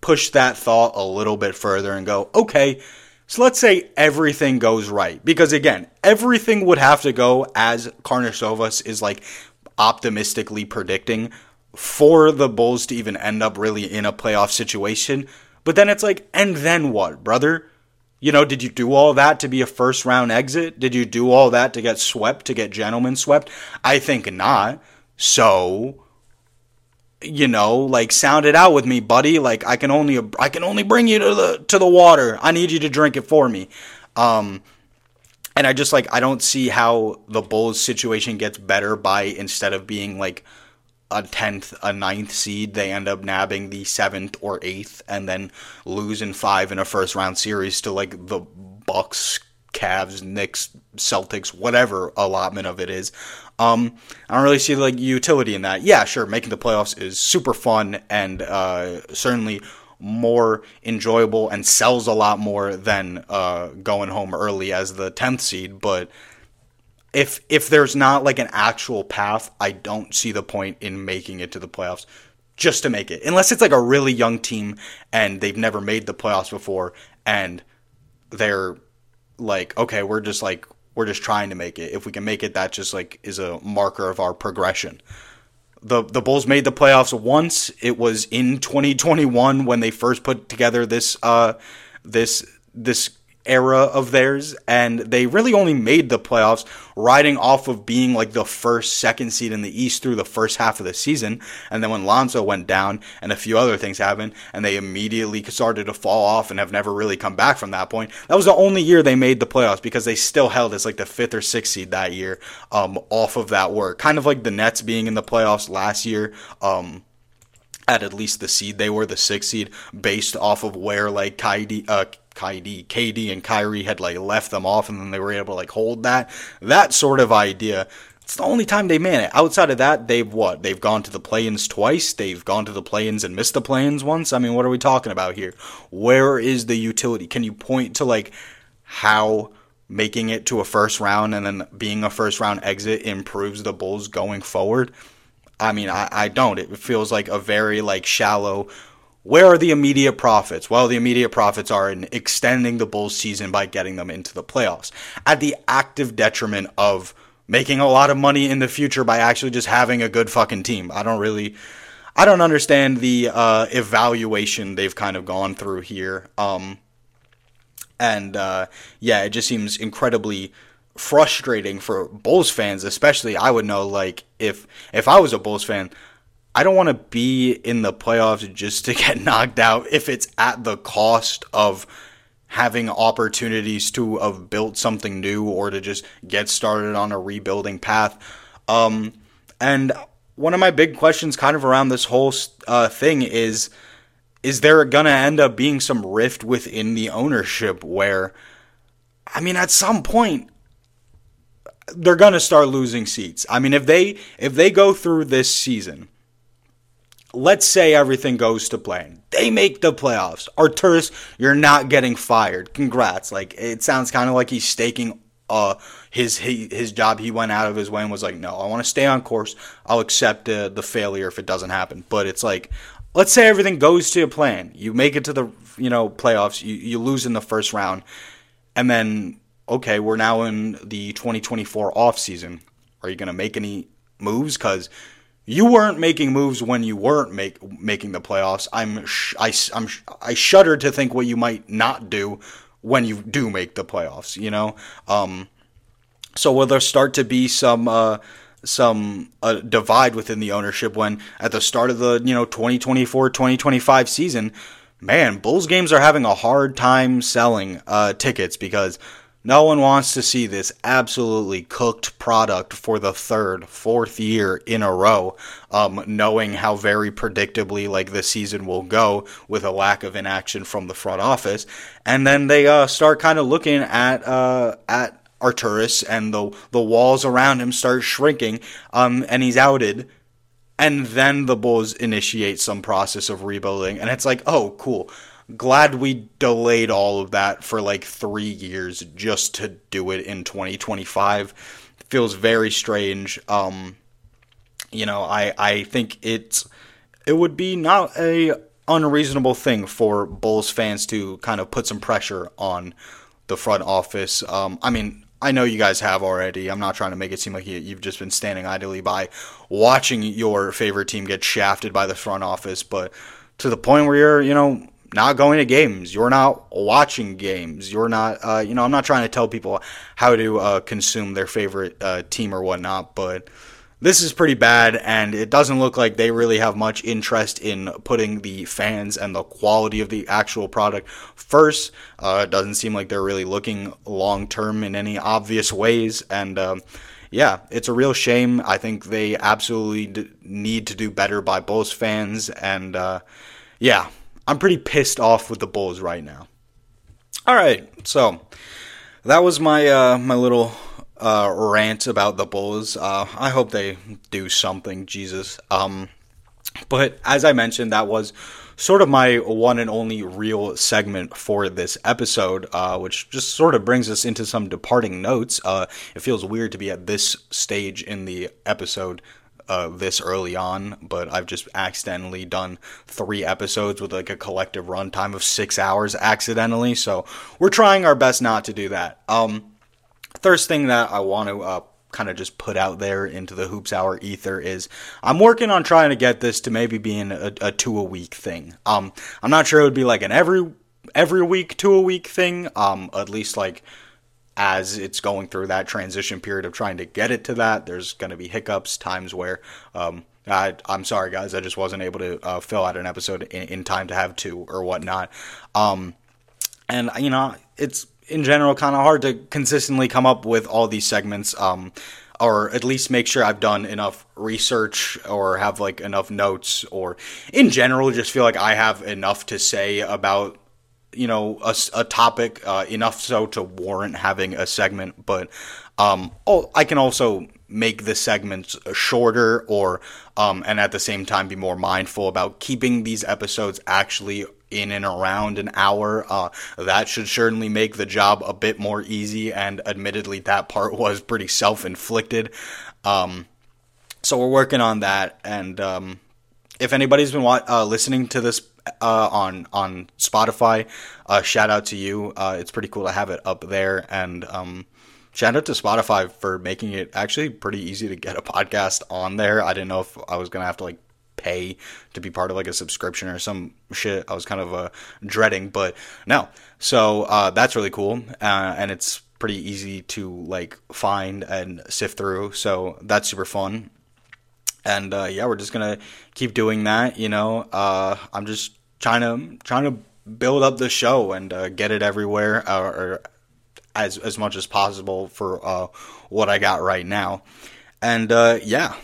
push that thought a little bit further and go, "Okay, so let's say everything goes right." Because again, everything would have to go as Karnisovas is like optimistically predicting for the Bulls to even end up really in a playoff situation. But then it's like, and then what, brother? You know, did you do all that to be a first round exit? Did you do all that to get swept, to get gentlemen swept? I think not. So, you know, like sound it out with me, buddy. Like I can only I can only bring you to the to the water. I need you to drink it for me. Um and I just like I don't see how the Bulls situation gets better by instead of being like a 10th, a ninth seed, they end up nabbing the 7th or 8th and then lose in 5 in a first round series to like the Bucks, Cavs, Knicks, Celtics, whatever allotment of it is. Um, I don't really see like utility in that. Yeah, sure, making the playoffs is super fun and uh, certainly more enjoyable and sells a lot more than uh, going home early as the 10th seed, but if if there's not like an actual path, I don't see the point in making it to the playoffs just to make it. Unless it's like a really young team and they've never made the playoffs before and they're like, okay, we're just like we're just trying to make it. If we can make it, that just like is a marker of our progression. The the Bulls made the playoffs once. It was in 2021 when they first put together this uh this this era of theirs, and they really only made the playoffs riding off of being like the first, second seed in the East through the first half of the season. And then when Lonzo went down and a few other things happened, and they immediately started to fall off and have never really come back from that point. That was the only year they made the playoffs because they still held as like the fifth or sixth seed that year um, off of that work. Kind of like the Nets being in the playoffs last year. Um, at at least the seed they were the sixth seed based off of where like Kyrie, uh, KD, KD and Kyrie had like left them off and then they were able to like hold that. That sort of idea. It's the only time they made it. Outside of that, they've what? They've gone to the play-ins twice. They've gone to the play-ins and missed the play-ins once. I mean, what are we talking about here? Where is the utility? Can you point to like how making it to a first round and then being a first round exit improves the Bulls going forward? I mean, I, I don't. It feels like a very like shallow where are the immediate profits? Well, the immediate profits are in extending the Bulls season by getting them into the playoffs at the active detriment of making a lot of money in the future by actually just having a good fucking team. I don't really I don't understand the uh, evaluation they've kind of gone through here. Um, and uh, yeah, it just seems incredibly frustrating for Bulls fans, especially. I would know like if if I was a Bulls fan, I don't want to be in the playoffs just to get knocked out if it's at the cost of having opportunities to have built something new or to just get started on a rebuilding path. Um, and one of my big questions, kind of around this whole uh, thing, is is there going to end up being some rift within the ownership where, I mean, at some point, they're going to start losing seats. I mean, if they if they go through this season let's say everything goes to plan. They make the playoffs. Arturas, you're not getting fired. Congrats. Like it sounds kind of like he's staking uh his his job. He went out of his way and was like, "No, I want to stay on course. I'll accept uh, the failure if it doesn't happen." But it's like let's say everything goes to plan. You make it to the, you know, playoffs. You you lose in the first round. And then okay, we're now in the 2024 off season. Are you going to make any moves cuz you weren't making moves when you weren't make, making the playoffs. I'm sh- I, I'm sh- I shudder to think what you might not do when you do make the playoffs. You know, um, so will there start to be some uh, some uh, divide within the ownership when at the start of the you know 2024-2025 season, man, Bulls games are having a hard time selling uh, tickets because no one wants to see this absolutely cooked product for the third, fourth year in a row, um, knowing how very predictably like the season will go with a lack of inaction from the front office, and then they uh, start kind of looking at uh, at Arturas and the the walls around him start shrinking, um, and he's outed. And then the Bulls initiate some process of rebuilding, and it's like, oh, cool glad we delayed all of that for like three years just to do it in 2025. Feels very strange. Um, you know, I I think it's it would be not a unreasonable thing for Bulls fans to kind of put some pressure on the front office. Um, I mean, I know you guys have already. I'm not trying to make it seem like you've just been standing idly by watching your favorite team get shafted by the front office, but to the point where you're, you know, not going to games. You're not watching games. You're not, uh, you know, I'm not trying to tell people how to uh, consume their favorite uh, team or whatnot, but this is pretty bad, and it doesn't look like they really have much interest in putting the fans and the quality of the actual product first. Uh, it doesn't seem like they're really looking long term in any obvious ways, and um, yeah, it's a real shame. I think they absolutely d- need to do better by Bulls fans, and uh, yeah, I'm pretty pissed off with the Bulls right now. All right, so that was my uh, my little uh, rant about the Bulls. Uh, I hope they do something, Jesus. Um, but as I mentioned, that was sort of my one and only real segment for this episode, uh, which just sort of brings us into some departing notes. Uh, it feels weird to be at this stage in the episode uh, this early on, but I've just accidentally done three episodes with like a collective runtime of six hours accidentally. So we're trying our best not to do that. Um, first thing that I want to uh, kind of just put out there into the hoops hour ether is I'm working on trying to get this to maybe being a, a two a week thing. Um, I'm not sure it would be like an every every week two a week thing. Um, at least like as it's going through that transition period of trying to get it to that. There's going to be hiccups, times where um, I, am sorry, guys, I just wasn't able to uh, fill out an episode in, in, time to have two or whatnot. Um, and, you know, it's in general kind of hard to consistently come up with all these segments. Um, or at least make sure I've done enough research or have like enough notes or in general just feel like I have enough to say about you know a, a topic uh, enough so to warrant having a segment, but um, oh, I can also make the segments shorter or um, and at the same time be more mindful about keeping these episodes actually in and around an hour. Uh, that should certainly make the job a bit more easy, and admittedly, that part was pretty self inflicted. Um, so we're working on that, and um, if anybody's been uh, listening to this uh, on on Spotify. Uh, shout out to you. Uh, it's pretty cool to have it up there, and um, shout out to Spotify for making it actually pretty easy to get a podcast on there. I didn't know if I was gonna have to like pay to be part of like a subscription or some shit. I was kind of uh, dreading, but no. So uh, that's really cool, uh, and it's pretty easy to like find and sift through. So that's super fun. And uh, yeah, we're just gonna keep doing that. You know, uh, I'm just trying to trying to build up the show and uh, get it everywhere, or as as much as possible for what I got right now. And yeah,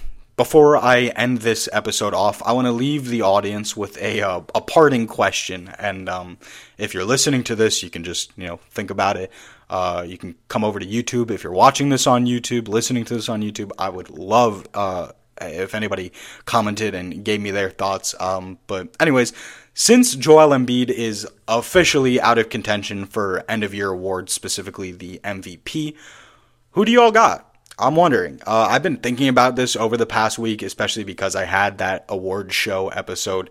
before I end this episode off, I want to leave the audience with a uh, a parting question. And um, if you're listening to this, you can just you know think about it. Uh, you can come over to YouTube if you're watching this on YouTube, listening to this on YouTube. I would love uh, if anybody commented and gave me their thoughts. Um, but anyways, since Joel Embiid is officially out of contention for end of year awards, specifically the MVP, who do you all got? I'm wondering. Uh, I've been thinking about this over the past week, especially because I had that award show episode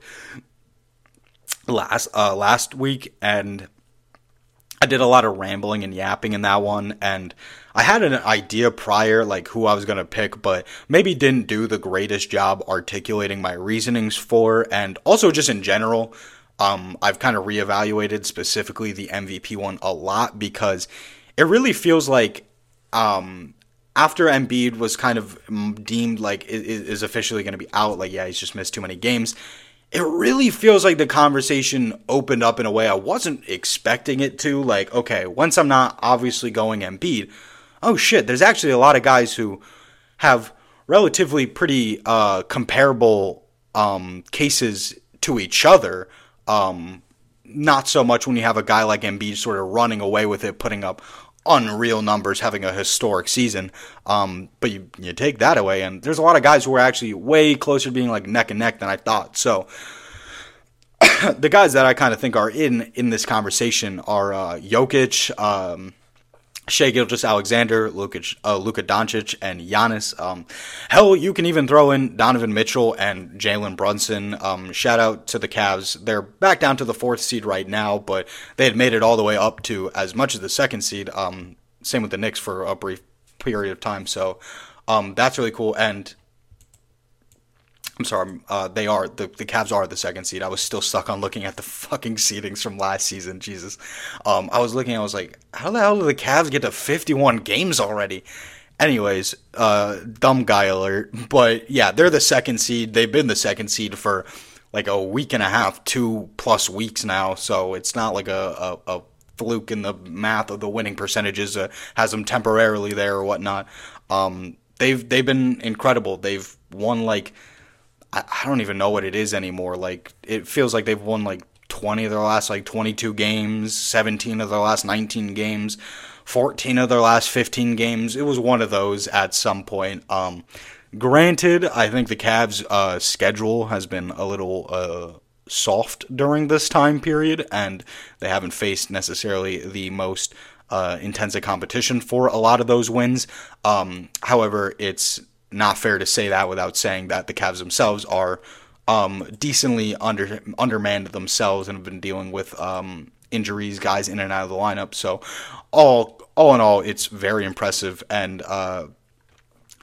last uh, last week, and I did a lot of rambling and yapping in that one, and I had an idea prior, like who I was gonna pick, but maybe didn't do the greatest job articulating my reasonings for, and also just in general. Um, I've kind of reevaluated specifically the MVP one a lot because it really feels like um, after Embiid was kind of deemed like is officially going to be out, like yeah, he's just missed too many games. It really feels like the conversation opened up in a way I wasn't expecting it to. Like, okay, once I'm not obviously going Embiid, oh shit, there's actually a lot of guys who have relatively pretty uh, comparable um, cases to each other. Um, not so much when you have a guy like Embiid sort of running away with it, putting up unreal numbers, having a historic season. Um, but you, you take that away, and there's a lot of guys who are actually way closer to being like neck and neck than I thought. So the guys that I kind of think are in in this conversation are uh, Jokic, um, Shai Gilgeous-Alexander, Luka, uh, Luka Doncic, and Giannis. Um, hell, you can even throw in Donovan Mitchell and Jalen Brunson. Um, shout out to the Cavs. They're back down to the fourth seed right now, but they had made it all the way up to as much as the second seed. Um, same with the Knicks for a brief period of time. So um, that's really cool. And I'm sorry, uh, they are the the Cavs are the second seed. I was still stuck on looking at the fucking seedings from last season. Jesus, um, I was looking. I was like, how the hell did the Cavs get to 51 games already? Anyways, uh, dumb guy alert. But yeah, they're the second seed. They've been the second seed for like a week and a half, two plus weeks now. So it's not like a, a, a fluke in the math of the winning percentages uh, has them temporarily there or whatnot. Um, they've they've been incredible. They've won like I, I don't even know what it is anymore. Like it feels like they've won like 20 of their last like 22 games, 17 of their last 19 games, 14 of their last 15 games. It was one of those at some point. Um, granted, I think the Cavs' uh, schedule has been a little uh, soft during this time period, and they haven't faced necessarily the most uh, intensive competition for a lot of those wins. Um, however, it's not fair to say that without saying that the Cavs themselves are um, decently under undermanned themselves and have been dealing with um, injuries, guys in and out of the lineup. So all all in all, it's very impressive and uh,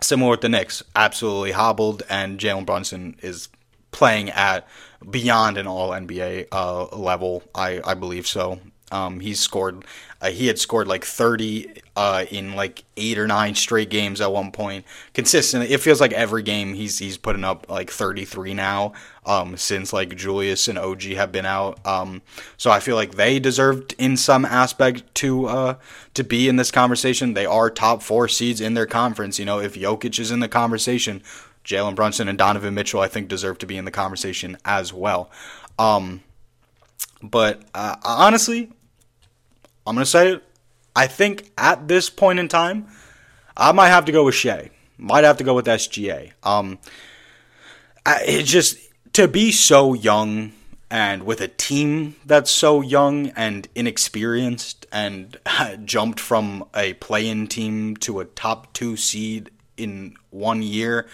similar with the Knicks, absolutely hobbled, and Jalen Brunson is playing at beyond an All NBA uh, level. I I believe so. Um, he's scored. Uh, he had scored like 30 uh, in like eight or nine straight games at one point. Consistently, it feels like every game he's he's putting up like 33 now. Um, since like Julius and OG have been out. Um, so I feel like they deserved in some aspect to uh, to be in this conversation. They are top four seeds in their conference. You know, if Jokic is in the conversation, Jalen Brunson and Donovan Mitchell, I think, deserve to be in the conversation as well. Um, but uh, honestly, I'm going to say it. I think at this point in time, I might have to go with Shai. Might have to go with SGA. Um, it just to be so young and with a team that's so young and inexperienced and jumped from a play-in team to a top two seed in one year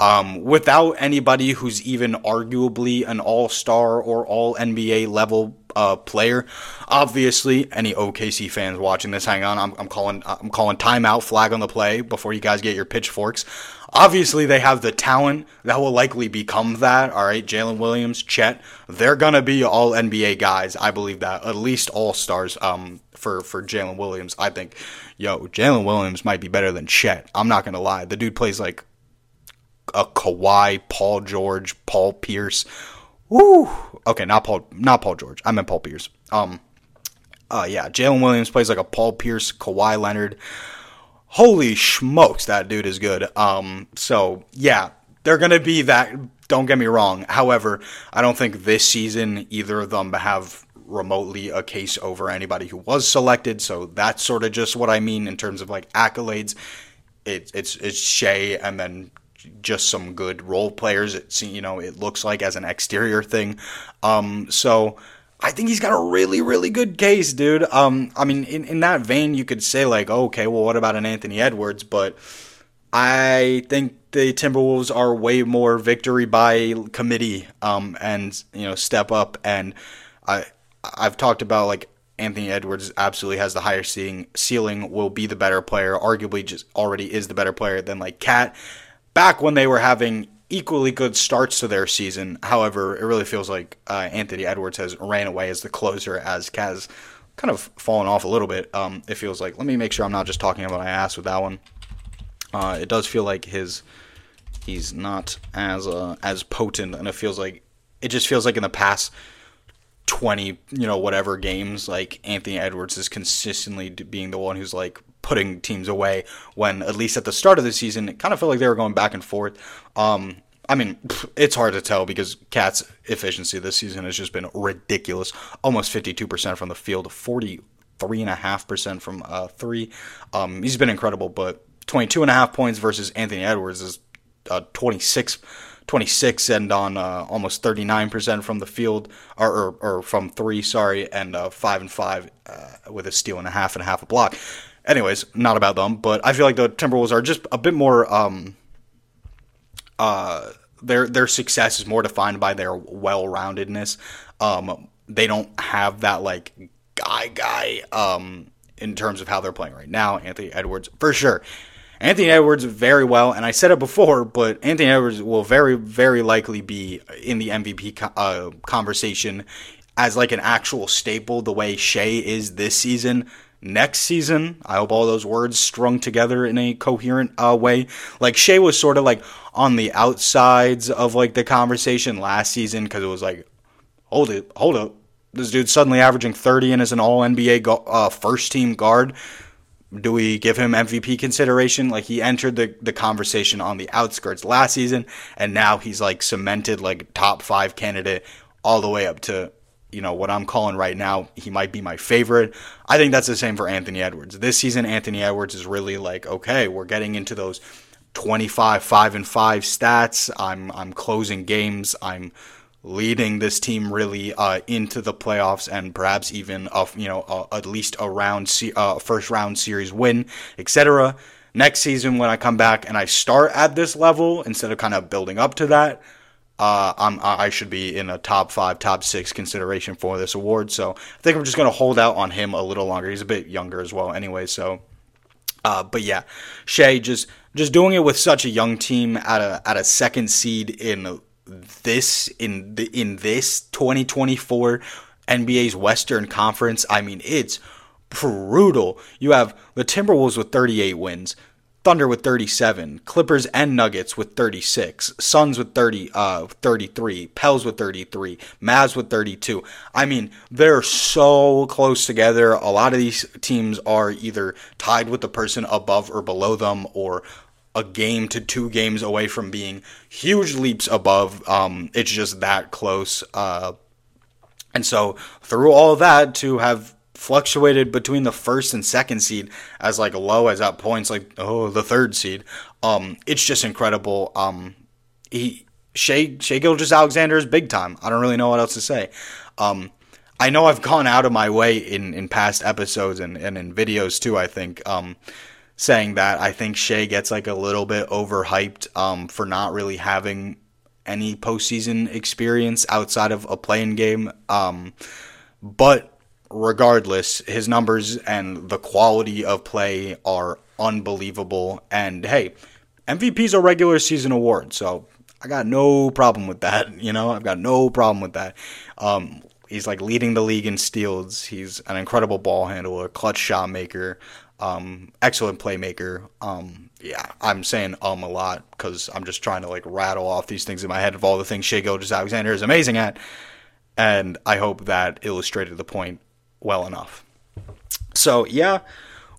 um, without anybody who's even arguably an all star or all NBA level uh, player. Obviously, any OKC fans watching this, hang on, I'm, I'm calling I'm calling timeout, flag on the play before you guys get your pitchforks. Obviously, they have the talent that will likely become that. All right, Jalen Williams, Chet, they're gonna be all NBA guys. I believe that at least all stars. Um, for for Jalen Williams, I think, yo, Jalen Williams might be better than Chet. I'm not gonna lie. The dude plays like a Kawhi, Paul George, Paul Pierce. Woo. Okay, not Paul, not Paul George. I meant Paul Pierce. Um, uh, yeah, Jalen Williams plays like a Paul Pierce, Kawhi Leonard holy smokes, that dude is good. Um, so yeah, they're gonna be that. Don't get me wrong. However, I don't think this season either of them have remotely a case over anybody who was selected. So that's sort of just what I mean in terms of like accolades. It, it's it's Shai and then just some good role players. It's you know it looks like as an exterior thing. Um, so I think he's got a really, really good case, dude. Um, I mean, in, in that vein, you could say like, oh, okay, well, what about an Anthony Edwards? But I think the Timberwolves are way more victory by committee, um, and you know, step up. And I, I've talked about like Anthony Edwards absolutely has the higher ceiling, ceiling, will be the better player, arguably just already is the better player than like KAT. Back when they were having equally good starts to their season. However, it really feels like uh, Anthony Edwards has ran away as the closer, as KAT's kind of fallen off a little bit. Um, it feels like. Let me make sure I'm not just talking about my ass with that one. Uh, it does feel like his he's not as uh, as potent, and it feels like it just feels like in the past. 20 you know whatever games like Anthony Edwards is consistently being the one who's like putting teams away when at least at the start of the season it kind of felt like they were going back and forth. Um, I mean, it's hard to tell because KAT's efficiency this season has just been ridiculous. Almost 52% from the field, 43.5% from uh, three. Um, he's been incredible, but 22.5 points versus Anthony Edwards is uh, 26 26 and on uh, almost 39% from the field or, or, or, from three sorry and uh, 5 and 5 uh, with a steal and a half and a half a block anyways, not about them, but I feel like the Timberwolves are just a bit more. Um, uh, their their success is more defined by their well roundedness. Um, they don't have that like guy guy um, in terms of how they're playing right now. Anthony Edwards for sure. Anthony Edwards very well, and I said it before, but Anthony Edwards will very very likely be in the MVP uh, conversation as like an actual staple the way Shai is this season next season. I hope all those words strung together in a coherent uh, way. Like Shai was sort of like on the outsides of like the conversation last season because it was like, hold it, hold up, this dude's suddenly averaging 30 and is an All NBA go- uh, first team guard. Do we give him MVP consideration? Like he entered the, the conversation on the outskirts last season, and now he's like cemented like top five candidate all the way up to you know what I'm calling right now, he might be my favorite. I think that's the same for Anthony Edwards. This season, Anthony Edwards is really like, okay, we're getting into those 25 5 and 5 stats. I'm I'm closing games. I'm leading this team really uh, into the playoffs and perhaps even a, you know at least a round uh, first round series win, etc. Next season when I come back and I start at this level instead of kind of building up to that, uh, I'm, I should be in a top five, top six consideration for this award. So I think I'm just going to hold out on him a little longer. He's a bit younger as well, anyway. So, uh, but yeah, Shai just just doing it with such a young team at a at a second seed in this in the in this 2024 NBA's Western Conference. I mean, it's brutal. You have the Timberwolves with 38 wins, Thunder with 37, Clippers and Nuggets with 36, Suns with 30, uh, 33, Pels with 33, Mavs with 32. I mean, they're so close together. A lot of these teams are either tied with the person above or below them, or a game to two games away from being huge leaps above. Um, it's just that close. Uh, and so through all that, to have fluctuated between the first and second seed as like low as at points like oh the third seed. Um, it's just incredible. Um, he Shai Shai Gilgeous-Alexander is big time. I don't really know what else to say. Um, I know I've gone out of my way in, in past episodes and, and in videos too. I think um, saying that I think Shai gets like a little bit overhyped um, for not really having any postseason experience outside of a play-in game. Um, but regardless, his numbers and the quality of play are unbelievable. And hey, MVP's a regular season award, so I got no problem with that. You know, I've got no problem with that. Um, he's like leading the league in steals. He's an incredible ball handler, clutch shot maker, um, excellent playmaker. Um, yeah, I'm saying um a lot because I'm just trying to like rattle off these things in my head of all the things Shai Gilgeous-Alexander is amazing at, and I hope that illustrated the point well enough. So yeah,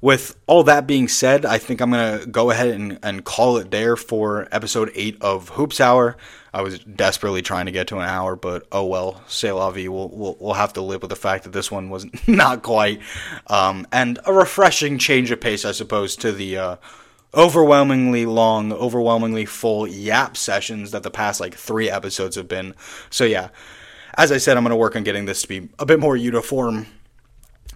with all that being said, I think I'm gonna go ahead and, and call it there for episode eight of Hoops Hour. I was desperately trying to get to an hour, but oh well, c'est la vie. We'll, we'll, we'll have to live with the fact that this one was not quite. Um, and a refreshing change of pace, I suppose, to the uh, overwhelmingly long, overwhelmingly full yap sessions that the past like three episodes have been. So yeah, as I said, I'm going to work on getting this to be a bit more uniform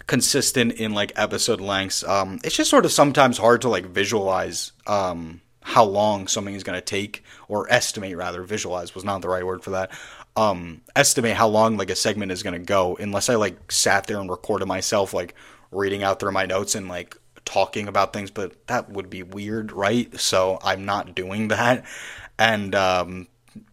consistent in like episode lengths. Um, it's just sort of sometimes hard to like visualize um, how long something is going to take, or estimate rather. Visualize was not the right word for that. Um, estimate how long like a segment is going to go, unless I like sat there and recorded myself like reading out through my notes and like talking about things, but that would be weird, right? So I'm not doing that. And um,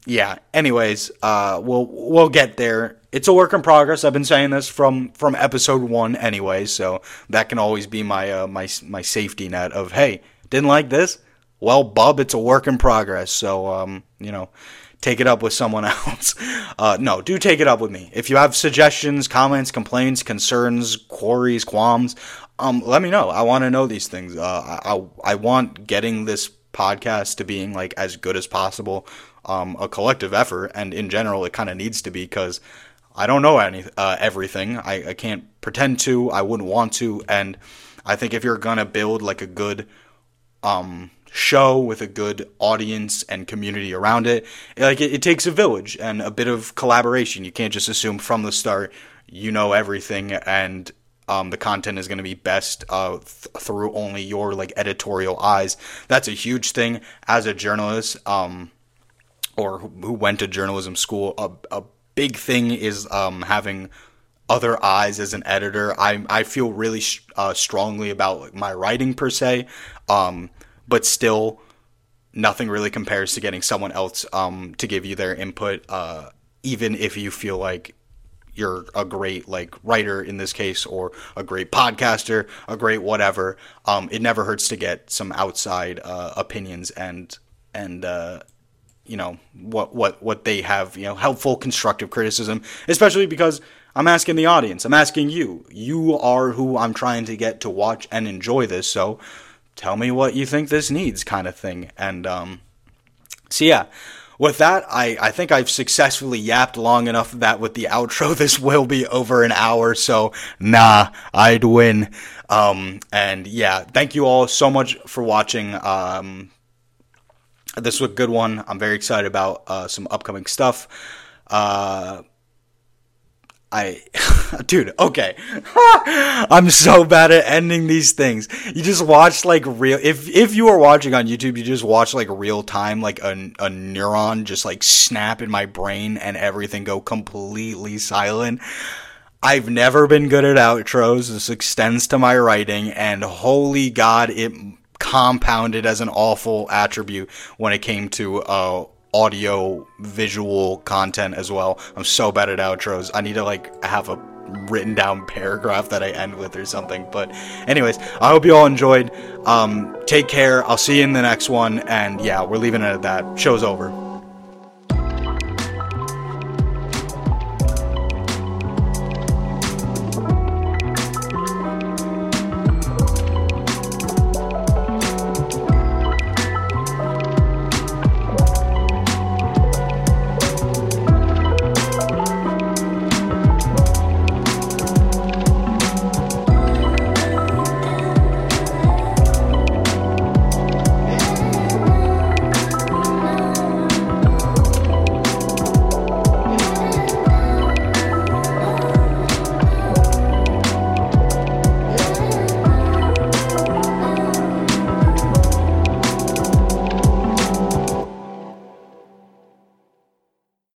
yeah, anyways, uh, we'll we'll get there. It's a work in progress. I've been saying this from from episode one, anyway. So that can always be my uh, my my safety net of hey, didn't like this. Well, bub, it's a work in progress. So um, you know, take it up with someone else. Uh, no, do take it up with me. If you have suggestions, comments, complaints, concerns, queries, qualms, um, let me know. I want to know these things. Uh, I, I want getting this podcast to being like as good as possible. Um, a collective effort, and in general, it kind of needs to be because I don't know any uh, everything. I, I can't pretend to. I wouldn't want to, and I think if you're gonna build like a good um, show with a good audience and community around it, like it, it takes a village and a bit of collaboration. You can't just assume from the start you know everything and um, the content is going to be best uh, th- through only your like editorial eyes. That's a huge thing as a journalist, um, or who went to journalism school. A, a big thing is um, having other eyes as an editor. I I feel really uh, strongly about like, my writing per se, um, but still, nothing really compares to getting someone else um, to give you their input. Uh, even if you feel like you're a great like writer in this case or a great podcaster a great whatever um, it never hurts to get some outside uh, opinions and and uh, you know what what what they have you know helpful constructive criticism especially because I'm asking the audience I'm asking you you are who I'm trying to get to watch and enjoy this so tell me what you think this needs kind of thing and um so yeah with that, I, I think I've successfully yapped long enough that with the outro, this will be over an hour. So, nah, I'd win. Um, and yeah, thank you all so much for watching. Um, this was a good one. I'm very excited about uh, some upcoming stuff. Uh, I, dude, okay. I'm so bad at ending these things. You just watch like real, if, if you are watching on YouTube, you just watch like real time, like a, a neuron just like snap in my brain and everything go completely silent. I've never been good at outros. This extends to my writing and holy God, it compounded as an awful attribute when it came to, uh, audio visual content as well. I'm so bad at outros. I need to like have a written down paragraph that I end with or something. But anyways, I hope you all enjoyed. Um, take care. I'll see you in the next one. And yeah, we're leaving it at that. Show's over.